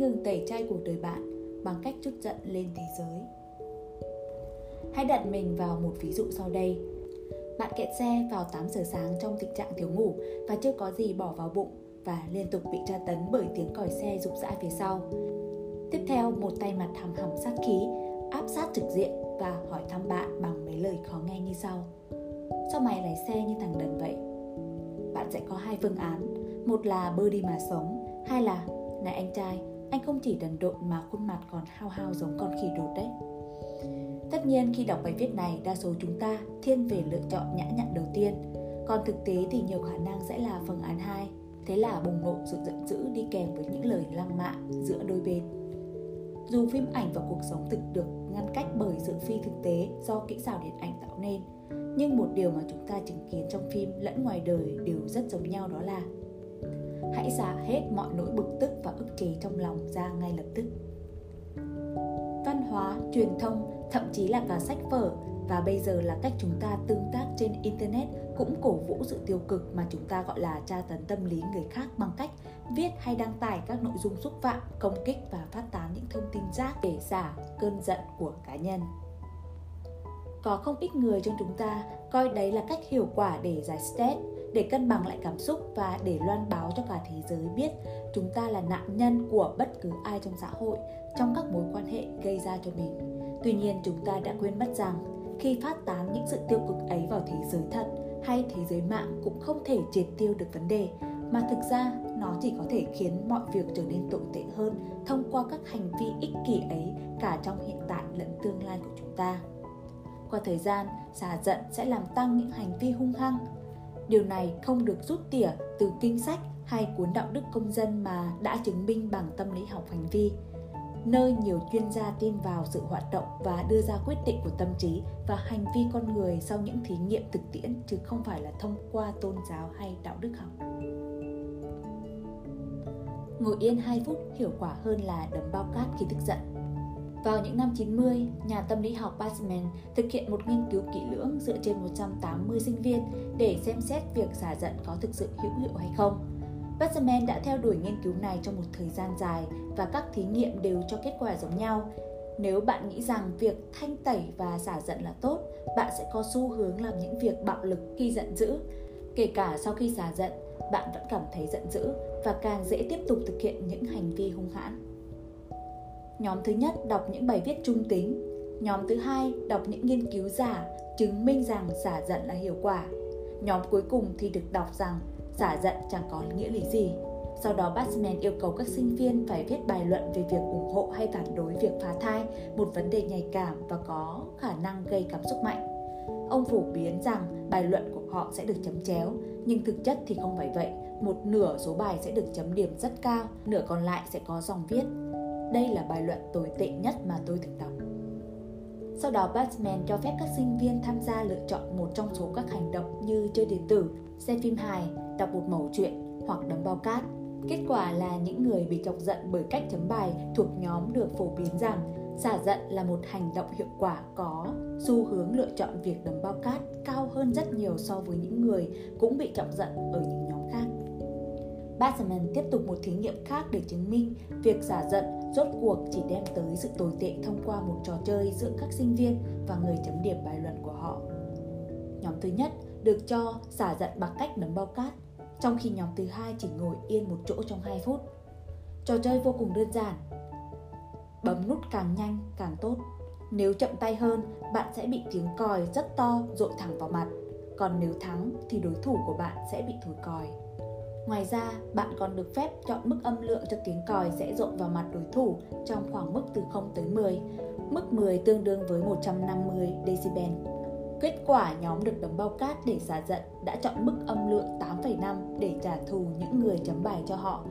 ngừng tẩy chay cuộc đời bạn bằng cách chút giận lên thế giới. Hãy đặt mình vào một ví dụ sau đây. Bạn kẹt xe vào 8 giờ sáng trong tình trạng thiếu ngủ và chưa có gì bỏ vào bụng và liên tục bị tra tấn bởi tiếng còi xe rục rã phía sau. Tiếp theo, một tay mặt hầm hầm sát khí, áp sát trực diện và hỏi thăm bạn bằng mấy lời khó nghe như sau. Sao mày lái xe như thằng đần vậy? Bạn sẽ có hai phương án, một là bơ đi mà sống, hai là này anh trai, anh không chỉ đần độn mà khuôn mặt còn hao hao giống con khỉ đột đấy. Tất nhiên khi đọc bài viết này, đa số chúng ta thiên về lựa chọn nhã nhặn đầu tiên, còn thực tế thì nhiều khả năng sẽ là phương án 2. Thế là bùng nổ sự giận dữ đi kèm với những lời lăng mạ giữa đôi bên. Dù phim ảnh và cuộc sống thực được ngăn cách bởi sự phi thực tế do kỹ xảo điện ảnh tạo nên, nhưng một điều mà chúng ta chứng kiến trong phim lẫn ngoài đời đều rất giống nhau đó là hãy xả hết mọi nỗi bực tức và ức chế trong lòng ra ngay lập tức văn hóa truyền thông thậm chí là cả sách vở và bây giờ là cách chúng ta tương tác trên internet cũng cổ vũ sự tiêu cực mà chúng ta gọi là tra tấn tâm lý người khác bằng cách viết hay đăng tải các nội dung xúc phạm, công kích và phát tán những thông tin rác để xả cơn giận của cá nhân. Có không ít người trong chúng ta coi đấy là cách hiệu quả để giải stress, để cân bằng lại cảm xúc và để loan báo cho cả thế giới biết chúng ta là nạn nhân của bất cứ ai trong xã hội trong các mối quan hệ gây ra cho mình. Tuy nhiên chúng ta đã quên mất rằng khi phát tán những sự tiêu cực ấy vào thế giới thật hay thế giới mạng cũng không thể triệt tiêu được vấn đề mà thực ra nó chỉ có thể khiến mọi việc trở nên tồi tệ hơn thông qua các hành vi ích kỷ ấy cả trong hiện tại lẫn tương lai của chúng ta. Qua thời gian, xả giận sẽ làm tăng những hành vi hung hăng, Điều này không được rút tỉa từ kinh sách hay cuốn đạo đức công dân mà đã chứng minh bằng tâm lý học hành vi nơi nhiều chuyên gia tin vào sự hoạt động và đưa ra quyết định của tâm trí và hành vi con người sau những thí nghiệm thực tiễn chứ không phải là thông qua tôn giáo hay đạo đức học. Ngồi yên 2 phút hiệu quả hơn là đấm bao cát khi tức giận. Vào những năm 90, nhà tâm lý học Bassman thực hiện một nghiên cứu kỹ lưỡng dựa trên 180 sinh viên để xem xét việc xả giận có thực sự hữu hiệu hay không. Bassman đã theo đuổi nghiên cứu này trong một thời gian dài và các thí nghiệm đều cho kết quả giống nhau. Nếu bạn nghĩ rằng việc thanh tẩy và xả giận là tốt, bạn sẽ có xu hướng làm những việc bạo lực khi giận dữ. Kể cả sau khi xả giận, bạn vẫn cảm thấy giận dữ và càng dễ tiếp tục thực hiện những hành vi hung hãn. Nhóm thứ nhất đọc những bài viết trung tính. Nhóm thứ hai đọc những nghiên cứu giả chứng minh rằng xả giận là hiệu quả. Nhóm cuối cùng thì được đọc rằng xả giận chẳng có nghĩa lý gì. Sau đó Bassman yêu cầu các sinh viên phải viết bài luận về việc ủng hộ hay phản đối việc phá thai, một vấn đề nhạy cảm và có khả năng gây cảm xúc mạnh. Ông phổ biến rằng bài luận của họ sẽ được chấm chéo, nhưng thực chất thì không phải vậy. Một nửa số bài sẽ được chấm điểm rất cao, nửa còn lại sẽ có dòng viết đây là bài luận tồi tệ nhất mà tôi từng đọc. Sau đó Batman cho phép các sinh viên tham gia lựa chọn một trong số các hành động như chơi điện tử, xem phim hài, đọc một mẩu chuyện hoặc đấm bao cát. Kết quả là những người bị chọc giận bởi cách chấm bài thuộc nhóm được phổ biến rằng xả giận là một hành động hiệu quả có xu hướng lựa chọn việc đấm bao cát cao hơn rất nhiều so với những người cũng bị chọc giận ở những nhóm khác. Bassman tiếp tục một thí nghiệm khác để chứng minh việc xả giận rốt cuộc chỉ đem tới sự tồi tệ thông qua một trò chơi giữa các sinh viên và người chấm điểm bài luận của họ. Nhóm thứ nhất được cho xả giận bằng cách nấm bao cát, trong khi nhóm thứ hai chỉ ngồi yên một chỗ trong 2 phút. Trò chơi vô cùng đơn giản. Bấm nút càng nhanh càng tốt. Nếu chậm tay hơn, bạn sẽ bị tiếng còi rất to dội thẳng vào mặt. Còn nếu thắng thì đối thủ của bạn sẽ bị thổi còi. Ngoài ra, bạn còn được phép chọn mức âm lượng cho tiếng còi sẽ rộn vào mặt đối thủ trong khoảng mức từ 0 tới 10. Mức 10 tương đương với 150 decibel. Kết quả nhóm được đấm bao cát để xả giận đã chọn mức âm lượng 8,5 để trả thù những người chấm bài cho họ,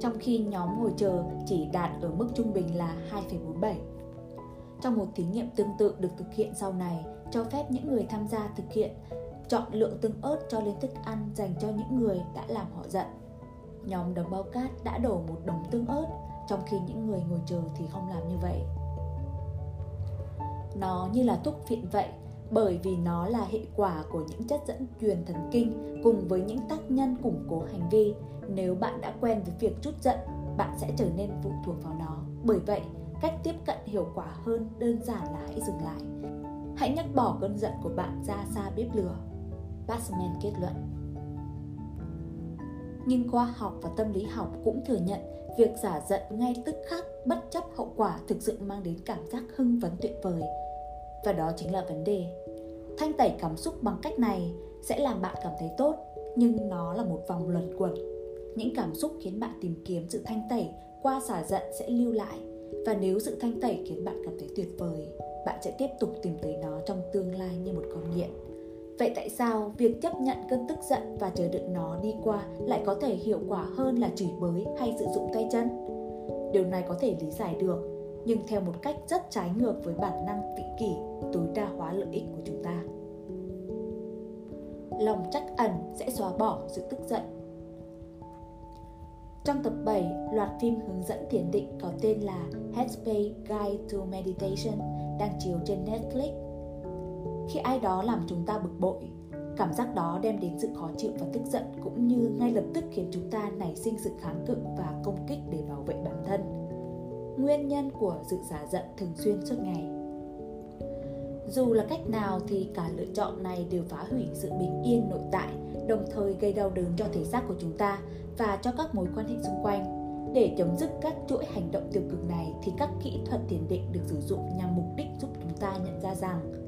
trong khi nhóm ngồi chờ chỉ đạt ở mức trung bình là 2,47. Trong một thí nghiệm tương tự được thực hiện sau này, cho phép những người tham gia thực hiện chọn lượng tương ớt cho lên thức ăn dành cho những người đã làm họ giận. Nhóm đấm bao cát đã đổ một đống tương ớt, trong khi những người ngồi chờ thì không làm như vậy. Nó như là thuốc phiện vậy, bởi vì nó là hệ quả của những chất dẫn truyền thần kinh cùng với những tác nhân củng cố hành vi. Nếu bạn đã quen với việc chút giận, bạn sẽ trở nên phụ thuộc vào nó. Bởi vậy, cách tiếp cận hiệu quả hơn đơn giản là hãy dừng lại. Hãy nhắc bỏ cơn giận của bạn ra xa bếp lửa. Passman kết luận. Nhưng khoa học và tâm lý học cũng thừa nhận việc giả giận ngay tức khắc bất chấp hậu quả thực sự mang đến cảm giác hưng phấn tuyệt vời. Và đó chính là vấn đề. Thanh tẩy cảm xúc bằng cách này sẽ làm bạn cảm thấy tốt, nhưng nó là một vòng luẩn quẩn. Những cảm xúc khiến bạn tìm kiếm sự thanh tẩy qua xả giận sẽ lưu lại và nếu sự thanh tẩy khiến bạn cảm thấy tuyệt vời, bạn sẽ tiếp tục tìm tới nó trong tương lai như một con nghiện. Vậy tại sao việc chấp nhận cơn tức giận và chờ đợi nó đi qua lại có thể hiệu quả hơn là chửi bới hay sử dụng tay chân? Điều này có thể lý giải được, nhưng theo một cách rất trái ngược với bản năng vị kỷ tối đa hóa lợi ích của chúng ta. Lòng chắc ẩn sẽ xóa bỏ sự tức giận. Trong tập 7, loạt phim hướng dẫn thiền định có tên là Headspace Guide to Meditation đang chiếu trên Netflix khi ai đó làm chúng ta bực bội, cảm giác đó đem đến sự khó chịu và tức giận, cũng như ngay lập tức khiến chúng ta nảy sinh sự kháng cự và công kích để bảo vệ bản thân. Nguyên nhân của sự giả giận thường xuyên suốt ngày. Dù là cách nào thì cả lựa chọn này đều phá hủy sự bình yên nội tại, đồng thời gây đau đớn cho thể xác của chúng ta và cho các mối quan hệ xung quanh. Để chấm dứt các chuỗi hành động tiêu cực này thì các kỹ thuật tiền định được sử dụng nhằm mục đích giúp chúng ta nhận ra rằng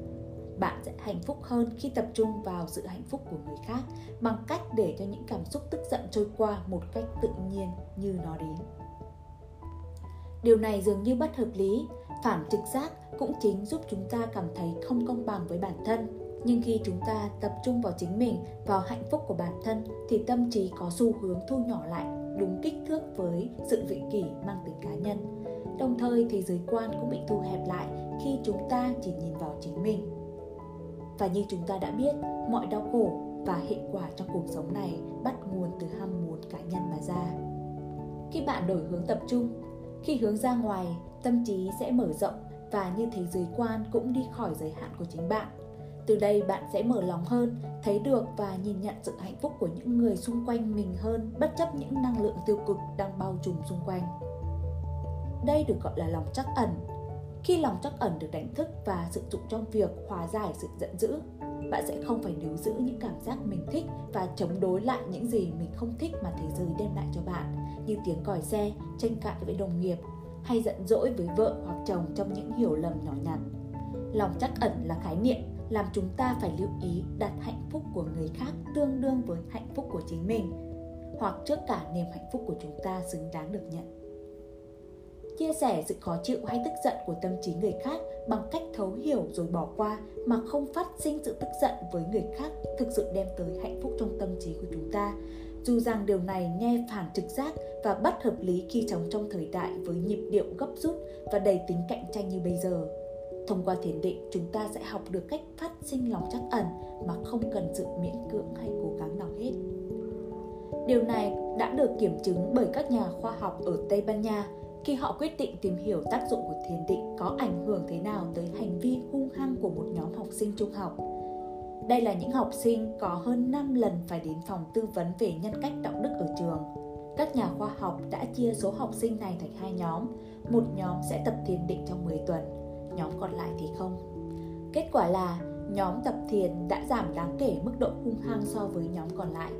bạn sẽ hạnh phúc hơn khi tập trung vào sự hạnh phúc của người khác bằng cách để cho những cảm xúc tức giận trôi qua một cách tự nhiên như nó đến. Điều này dường như bất hợp lý, phản trực giác cũng chính giúp chúng ta cảm thấy không công bằng với bản thân. Nhưng khi chúng ta tập trung vào chính mình, vào hạnh phúc của bản thân thì tâm trí có xu hướng thu nhỏ lại, đúng kích thước với sự vị kỷ mang tính cá nhân. Đồng thời thế giới quan cũng bị thu hẹp lại khi chúng ta chỉ nhìn vào chính mình và như chúng ta đã biết, mọi đau khổ và hệ quả trong cuộc sống này bắt nguồn từ ham muốn cá nhân mà ra. Khi bạn đổi hướng tập trung, khi hướng ra ngoài, tâm trí sẽ mở rộng và như thế giới quan cũng đi khỏi giới hạn của chính bạn. Từ đây bạn sẽ mở lòng hơn, thấy được và nhìn nhận sự hạnh phúc của những người xung quanh mình hơn bất chấp những năng lượng tiêu cực đang bao trùm xung quanh. Đây được gọi là lòng trắc ẩn khi lòng trắc ẩn được đánh thức và sử dụng trong việc hòa giải sự giận dữ, bạn sẽ không phải níu giữ những cảm giác mình thích và chống đối lại những gì mình không thích mà thế giới đem lại cho bạn, như tiếng còi xe, tranh cãi với đồng nghiệp, hay giận dỗi với vợ hoặc chồng trong những hiểu lầm nhỏ nhặt. Lòng trắc ẩn là khái niệm làm chúng ta phải lưu ý đặt hạnh phúc của người khác tương đương với hạnh phúc của chính mình, hoặc trước cả niềm hạnh phúc của chúng ta xứng đáng được nhận chia sẻ sự khó chịu hay tức giận của tâm trí người khác bằng cách thấu hiểu rồi bỏ qua mà không phát sinh sự tức giận với người khác thực sự đem tới hạnh phúc trong tâm trí của chúng ta. Dù rằng điều này nghe phản trực giác và bất hợp lý khi sống trong thời đại với nhịp điệu gấp rút và đầy tính cạnh tranh như bây giờ. Thông qua thiền định, chúng ta sẽ học được cách phát sinh lòng trắc ẩn mà không cần sự miễn cưỡng hay cố gắng nào hết. Điều này đã được kiểm chứng bởi các nhà khoa học ở tây ban nha khi họ quyết định tìm hiểu tác dụng của thiền định có ảnh hưởng thế nào tới hành vi hung hăng của một nhóm học sinh trung học. Đây là những học sinh có hơn 5 lần phải đến phòng tư vấn về nhân cách đạo đức ở trường. Các nhà khoa học đã chia số học sinh này thành hai nhóm. Một nhóm sẽ tập thiền định trong 10 tuần, nhóm còn lại thì không. Kết quả là nhóm tập thiền đã giảm đáng kể mức độ hung hăng so với nhóm còn lại.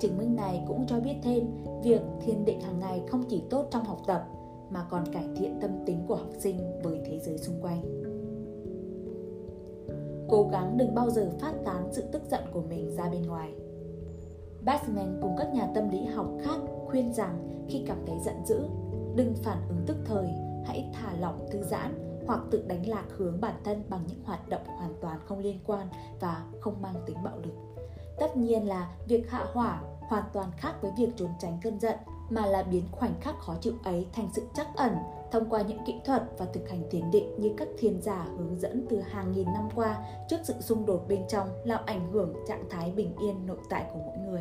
Chứng minh này cũng cho biết thêm việc thiền định hàng ngày không chỉ tốt trong học tập mà còn cải thiện tâm tính của học sinh với thế giới xung quanh cố gắng đừng bao giờ phát tán sự tức giận của mình ra bên ngoài Batman cùng các nhà tâm lý học khác khuyên rằng khi cảm thấy giận dữ, đừng phản ứng tức thời, hãy thả lỏng thư giãn hoặc tự đánh lạc hướng bản thân bằng những hoạt động hoàn toàn không liên quan và không mang tính bạo lực. Tất nhiên là việc hạ hỏa hoàn toàn khác với việc trốn tránh cơn giận mà là biến khoảnh khắc khó chịu ấy thành sự chắc ẩn thông qua những kỹ thuật và thực hành thiền định như các thiền giả hướng dẫn từ hàng nghìn năm qua trước sự xung đột bên trong làm ảnh hưởng trạng thái bình yên nội tại của mỗi người.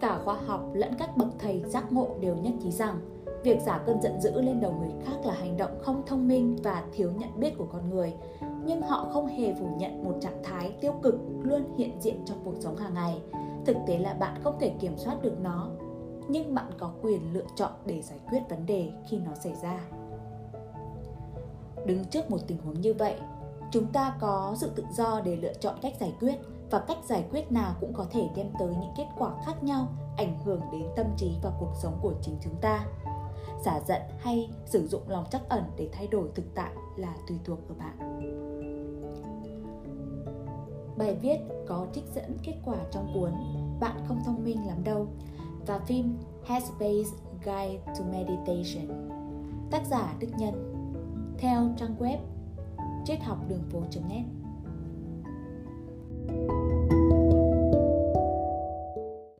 Cả khoa học lẫn các bậc thầy giác ngộ đều nhất trí rằng, việc giả cơn giận dữ lên đầu người khác là hành động không thông minh và thiếu nhận biết của con người, nhưng họ không hề phủ nhận một trạng thái tiêu cực luôn hiện diện trong cuộc sống hàng ngày thực tế là bạn không thể kiểm soát được nó nhưng bạn có quyền lựa chọn để giải quyết vấn đề khi nó xảy ra. Đứng trước một tình huống như vậy, chúng ta có sự tự do để lựa chọn cách giải quyết và cách giải quyết nào cũng có thể đem tới những kết quả khác nhau ảnh hưởng đến tâm trí và cuộc sống của chính chúng ta. Xả giận hay sử dụng lòng trắc ẩn để thay đổi thực tại là tùy thuộc ở bạn. Bài viết có trích dẫn kết quả trong cuốn bạn không thông minh lắm đâu và phim Headspace Guide to Meditation. Tác giả Đức Nhân. Theo trang web triết học đường phố.net